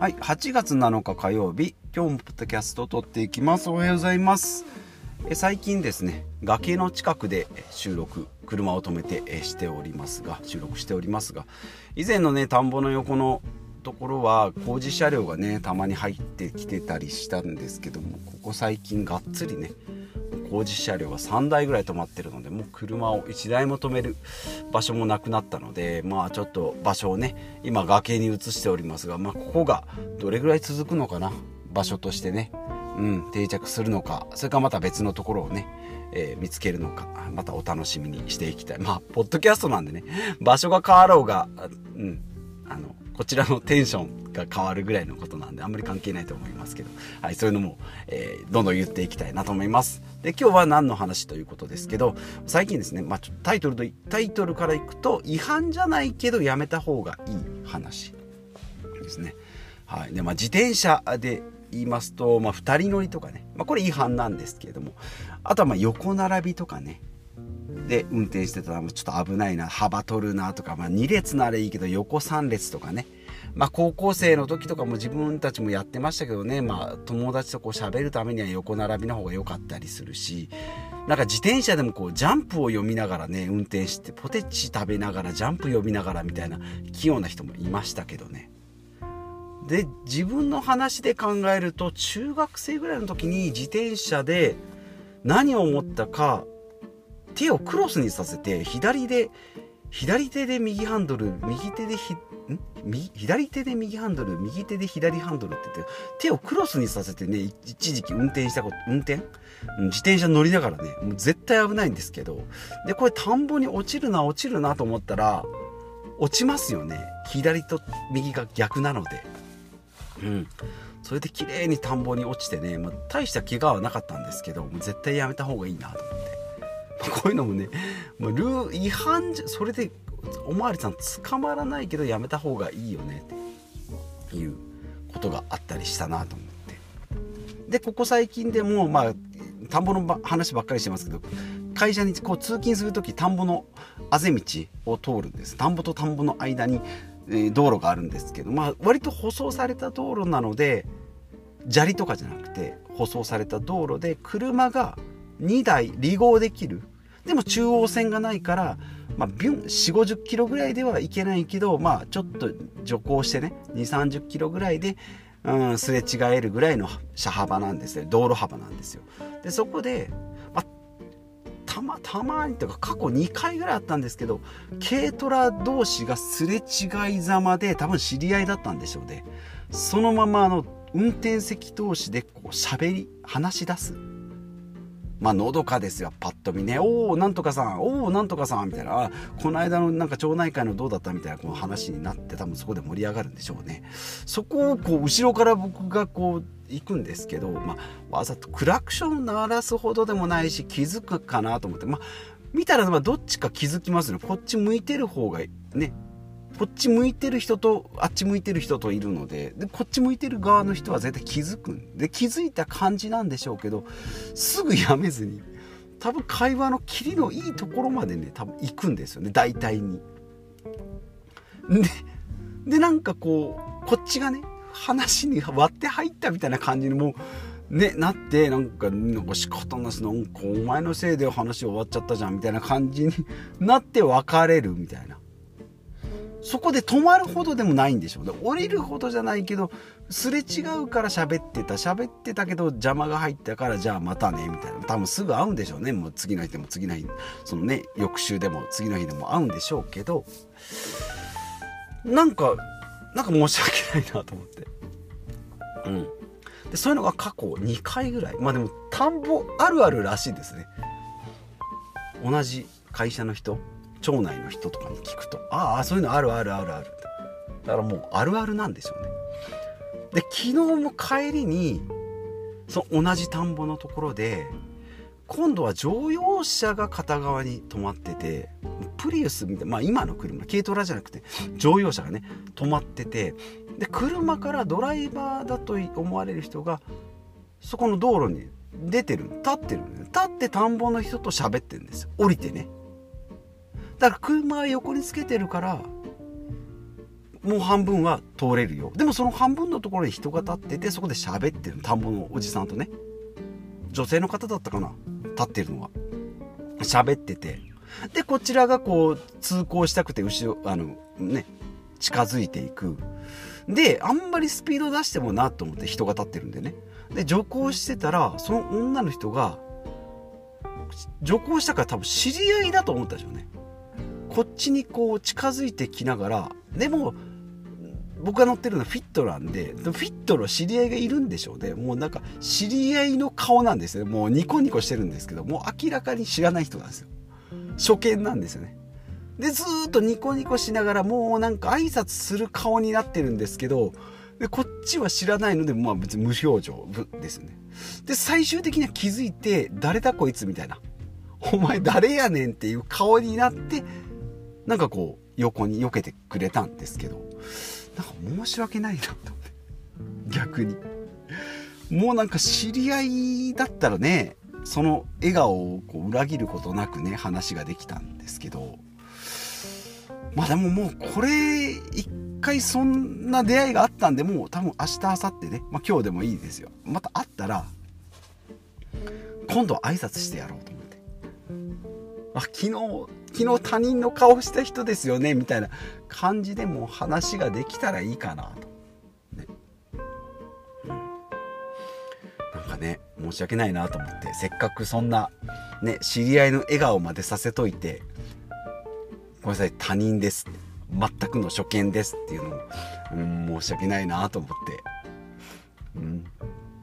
はい、8月7日火曜日、今日もポッドキャストを撮っていきます。おはようございます。え最近ですね、崖の近くで収録、車を止めてえしておりますが、収録しておりますが、以前のね、田んぼの横のところは工事車両がね、たまに入ってきてたりしたんですけども、ここ最近がっつりね、工事車両が3台ぐらい止まってるのでもう車を1台も止める場所もなくなったのでまあちょっと場所をね今崖に移しておりますが、まあ、ここがどれぐらい続くのかな？場所としてね、うん、定着するのか。それかまた別のところをね、えー見つけるのか。またお楽しみにしていきたい。まあポッドキャストなんでね。場所が変わろうが、うん、あのこちらのテンションが変わるぐらいのことなんであんまり関係ないと思いますけど、はい、そういうのも、えーどんどん言っていきたいなと思います。で今日は何の話ということですけど最近ですね、まあ、ちょタイトルとタイトルからいくと違反じゃないけどやめた方がいい話ですね、はい。でまあ、自転車で言いますと、まあ、2人乗りとかね、まあ、これ違反なんですけれども。あとはまあ横並びとかね。で運転してたらちょっと危ないな幅取るなとか、まあ、2列ならいいけど横3列とかね。まあ、高校生の時とかも自分たちもやってましたけどね、まあ、友達とこう喋るためには横並びの方が良かったりするし。なんか自転車でもこうジャンプを読みながらね運転してポテチ食べながらジャンプ読みながらみたいな器用な人もいましたけどね。で自分の話で考えると中学生ぐらいの時に自転車で何を思ったか手をクロスにさせて左で左手で右ハンドル右手でひん？右？左手で右ハンドル右手で左ハンドルって言って手をクロスにさせてね一時期運転したこと運転？自転車乗りながらねもう絶対危ないんですけどでこれ田んぼに落ちるな落ちるなと思ったら落ちますよね。左と右が逆なので。うん。それで綺麗に田んぼに落ちてね、まあ、大した怪我はなかったんですけどもう絶対やめた方がいいなと思って。こういうのもね、もうルー違反じゃ、それでおまわりさん捕まらないけどやめた方がいいよねっていうことがあったりしたなと思って。で、ここ最近でも、まあ、田んぼの話ばっかりしてますけど、会社にこう通勤する時田んぼのあぜ道を通るんです。田んぼと田んぼの間に、えー道路があるんですけど、まあ、割と舗装された道路なので、砂利とかじゃなくて舗装された道路で車が2台離合できる。でも中央線がないから、まあ、ビュン4 5 0キロぐらいではいけないけど、まあ、ちょっと徐行してね2 3 0キロぐらいで、うん、すれ違えるぐらいの車幅なんですよ。道路幅なんですよ。でそこで、まあ、たまたまにというか過去2回ぐらいあったんですけど軽トラ同士がすれ違いざまで多分知り合いだったんでしょうね。そのままあの運転席同士でこう喋り話し出す。まあのどかですよ。パッと見ね「おおなんとかさん。おおなんとかさん」みたいな「この間のなんか町内会のどうだった?」みたいなこの話になって多分そこで盛り上がるんでしょうね。そこをこう後ろから僕がこう行くんですけど、まあ、わざとクラクション鳴らすほどでもないし気づくかなと思って。まあ見たらまあどっちか気づきますね。こっち向いてる方がねこっち向いてる人とあっち向いてる人といるのででこっち向いてる側の人は絶対気づくんで気づいた感じなんでしょうけどすぐやめずに多分会話の切りのいいところまでね多分行くんですよね大体に。ででなんかこうこっちがね話に割って入ったみたいな感じにもうねなってなんかなんか仕方なしなんかお前のせいで話終わっちゃったじゃんみたいな感じになって別れるみたいな。そこで止まるほどでもないんでしょう。で降りるほどじゃないけど、すれ違うから喋ってた。喋ってたけど邪魔が入ったから、じゃあまたね、みたいな。多分すぐ会うんでしょうね。もう次の日でも次の日、そのね、翌週でも次の日でも会うんでしょうけど、なんか、なんか申し訳ないなと思って。うん。で、そういうのが過去2回ぐらい。まあでも、田んぼあるあるらしいですね。同じ会社の人町内の人とかに聞くとああそういうのあるあるあるある。だからもうあるあるなんでしょうね。で昨日も帰りにその同じ田んぼのところで今度は乗用車が片側に止まっててプリウスみたいな、まあ、今の車軽トラじゃなくて乗用車がね止まっててで車からドライバーだと思われる人がそこの道路に出てる立ってる立って田んぼの人と喋ってるんです降りてね。だから車は横につけてるからもう半分は通れるよ。でもその半分のところに人が立っててそこで喋ってる。田んぼのおじさんとね。女性の方だったかな。立ってるのは。喋ってて。でこちらがこう通行したくて後ろあのね近づいていく。であんまりスピード出してもなと思って人が立ってるんでね。で徐行してたらその女の人が徐行したから多分知り合いだと思ったでしょうね。こっちにこう近づいてきながらでも僕が乗ってるのはフィットなんでフィットの知り合いがいるんでしょうね。もうなんか知り合いの顔なんですよもうニコニコしてるんですけどもう明らかに知らない人なんですよ。初見なんですよね。でずっとニコニコしながらもうなんか挨拶する顔になってるんですけどでこっちは知らないのでまあ別に無表情ですよね。で最終的には気づいて誰だこいつみたいな。お前誰やねんっていう顔になってなんかこう横に避けてくれたんですけどなんか申し訳ないなと思って。逆に。もうなんか知り合いだったらねその笑顔をこう裏切ることなくね話ができたんですけどまあでももうこれ一回そんな出会いがあったんでもう多分明日明後日ね、まあ、今日でもいいですよ。また会ったら今度は挨拶してやろうと思って。あ昨日昨日他人の顔した人ですよねみたいな感じでも話ができたらいいかなと、ね、なんかね申し訳ないなと思ってせっかくそんなね知り合いの笑顔までさせといてごめんなさい他人です全くの初見ですっていうのも、うん、申し訳ないなと思って、うん、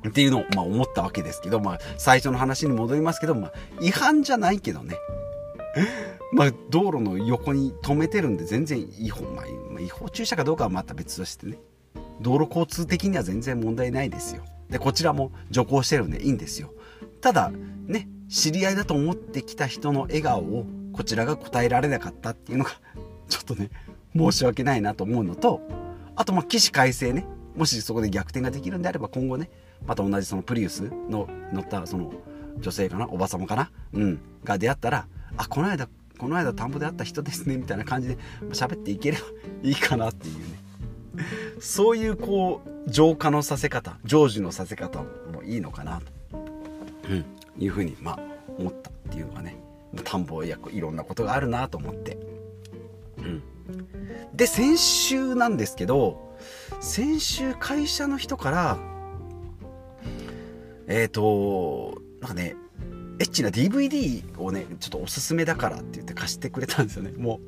っていうのを、まあ、思ったわけですけど、まあ、最初の話に戻りますけど、まあ、違反じゃないけどね。まあ、道路の横に止めてるんで全然違法、まあ、違法駐車かどうかはまた別としてね。道路交通的には全然問題ないですよ。でこちらも徐行してるんでいいんですよ。ただね知り合いだと思ってきた人の笑顔をこちらが答えられなかったっていうのがちょっとね申し訳ないなと思うのとあとまあ起死回生ね。もしそこで逆転ができるんであれば今後ねまた同じそのプリウスの乗ったその女性かなおば様かなうんが出会ったらあこの間この間田んぼで会った人ですねみたいな感じで喋っていければ いいかなっていうね。そういうこう浄化のさせ方成就のさせ方もいいのかなと、うん、いうふうにまあ思ったっていうのはね田んぼやいろんなことがあるなと思って、うん、で先週なんですけど先週会社の人からえっ、ー、となんかねエッチな DVD をねちょっとおすすめだからって言って貸してくれたんですよね。も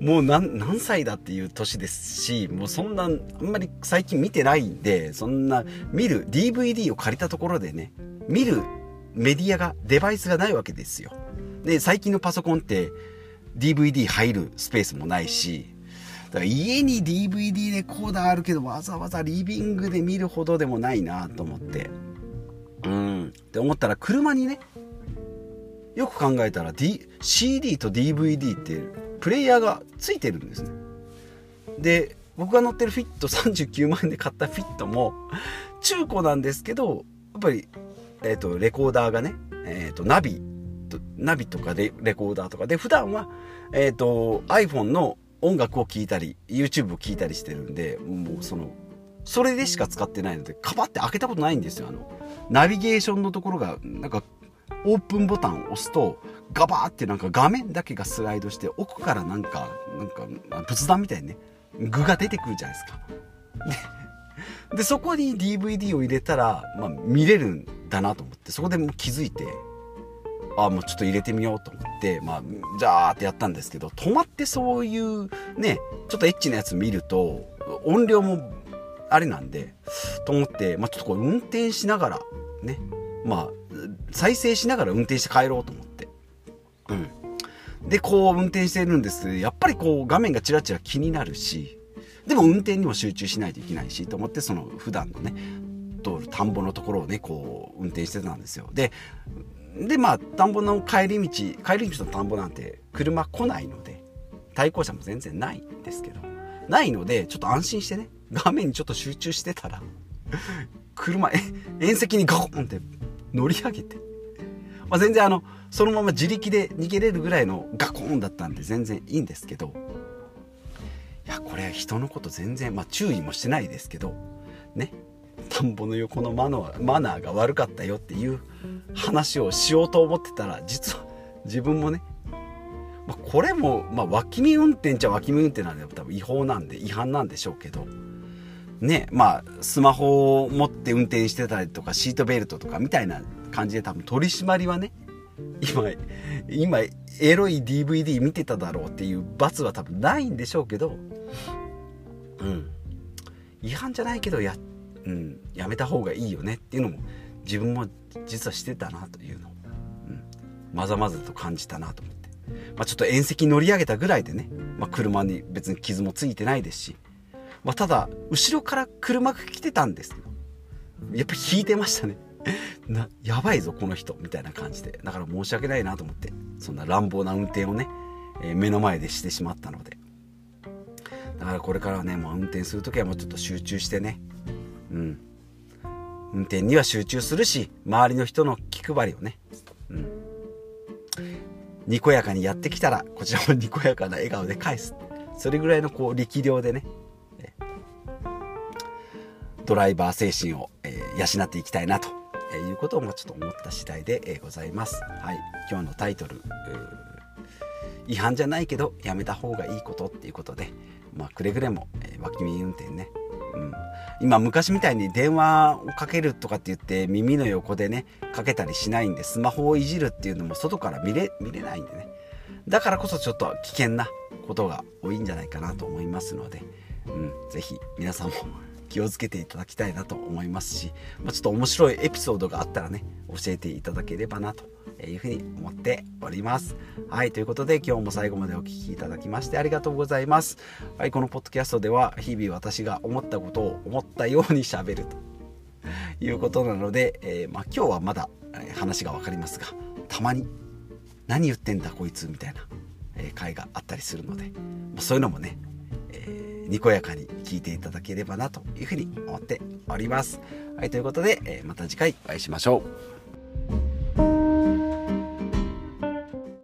うもう何歳だっていう年ですしもうそんなあんまり最近見てないんでそんな見る DVD を借りたところでね見るメディアがデバイスがないわけですよ。で最近のパソコンって DVD 入るスペースもないしだから家に DVD レコーダーあるけどわざわざリビングで見るほどでもないなと思って。うん。って思ったら車にねよく考えたら、D、CD と DVD ってプレイヤーがついてるんですね。で僕が乗ってるフィット39万円で買ったフィットも中古なんですけどやっぱり、えーと、レコーダーがね、えーと、ナビナビとかでレコーダーとか。で普段は、えーと iPhone の音楽を聴いたり YouTube を聴いたりしてるんでもうそのそれでしか使ってないのでカバって開けたことないんですよ。あのナビゲーションのところがなんかオープンボタンを押すとガバーってなんか画面だけがスライドして奥からなんかなんか仏壇みたいにね具が出てくるじゃないですか。でそこに DVD を入れたら、まあ、見れるんだなと思ってそこでもう気づいてああもうちょっと入れてみようと思って、まあ、じゃーってやったんですけど止まってそういうねちょっとエッチなやつ見ると音量もあれなんでと思って、まあ、ちょっとこう運転しながらねまあ再生しながら運転して帰ろうと思って。うん。で、こう運転してるんですけど、やっぱりこう画面がチラチラ気になるし、でも運転にも集中しないといけないし、と思ってその普段のね、通る田んぼのところをね、こう運転してたんですよ。で、で、まあ、田んぼの帰り道、帰り道の田んぼなんて車来ないので、対向車も全然ないんですけど、ないので、ちょっと安心してね、画面にちょっと集中してたら、車、え、縁石にガコンって乗り上げて、まあ、全然あのそのまま自力で逃げれるぐらいのガコーンだったんで全然いいんですけど。いやこれ人のこと全然、まあ、注意もしてないですけど。ね。田んぼの横のマナマナーが悪かったよっていう話をしようと思ってたら実は自分もね、まあ、これも、まあ、脇見運転っちゃ脇見運転なんで多分違法なんで違反なんでしょうけど。ねまあスマホを持って運転してたりとかシートベルトとかみたいな感じで多分取り締まりはね今今エロい DVD 見てただろうっていう罰は多分ないんでしょうけどうん。違反じゃないけどや,、うん、やめた方がいいよねっていうのも自分も実はしてたなというのを、うん、まざまざと感じたなと思って、まあ、ちょっと縁石乗り上げたぐらいでね、まあ、車に別に傷もついてないですし、まあ、ただ後ろから車が来てたんですけどやっぱ引いてましたね。なやばいぞこの人みたいな感じで。だから申し訳ないなと思ってそんな乱暴な運転をね、えー、目の前でしてしまったので。だからこれからはねもう運転する時はもうちょっと集中してね。うん。運転には集中するし周りの人の気配りをね。うん。にこやかにやってきたらこちらもにこやかな笑顔で返す。それぐらいのこう力量でね。ドライバー精神を、えー、養っていきたいなとえいうことをもうちょっと思った次第で、えございます。はい、今日のタイトル違反じゃないけどやめた方がいいことっていうことで、まあ、くれぐれも、えー、脇見運転ね、うん、今昔みたいに電話をかけるとかって言って耳の横でねかけたりしないんでスマホをいじるっていうのも外から見れ見れないんでね。だからこそちょっと危険なことが多いんじゃないかなと思いますので、うん、ぜひ皆さんも気をつけていただきたいなと思いますし、まあ、ちょっと面白いエピソードがあったらね教えていただければなというふうに思っております。はい、ということで今日も最後までお聴きいただきましてありがとうございます。はい、このポッドキャストでは日々私が思ったことを思ったようにしゃべるということなので、えー、まあ、今日はまだ話が分かりますがたまに何言ってんだこいつみたいな、え回があったりするので、ま、そういうのもねにこやかに聞いていただければなというふうに思っております。はい、ということで、えまた次回お会いしましょう。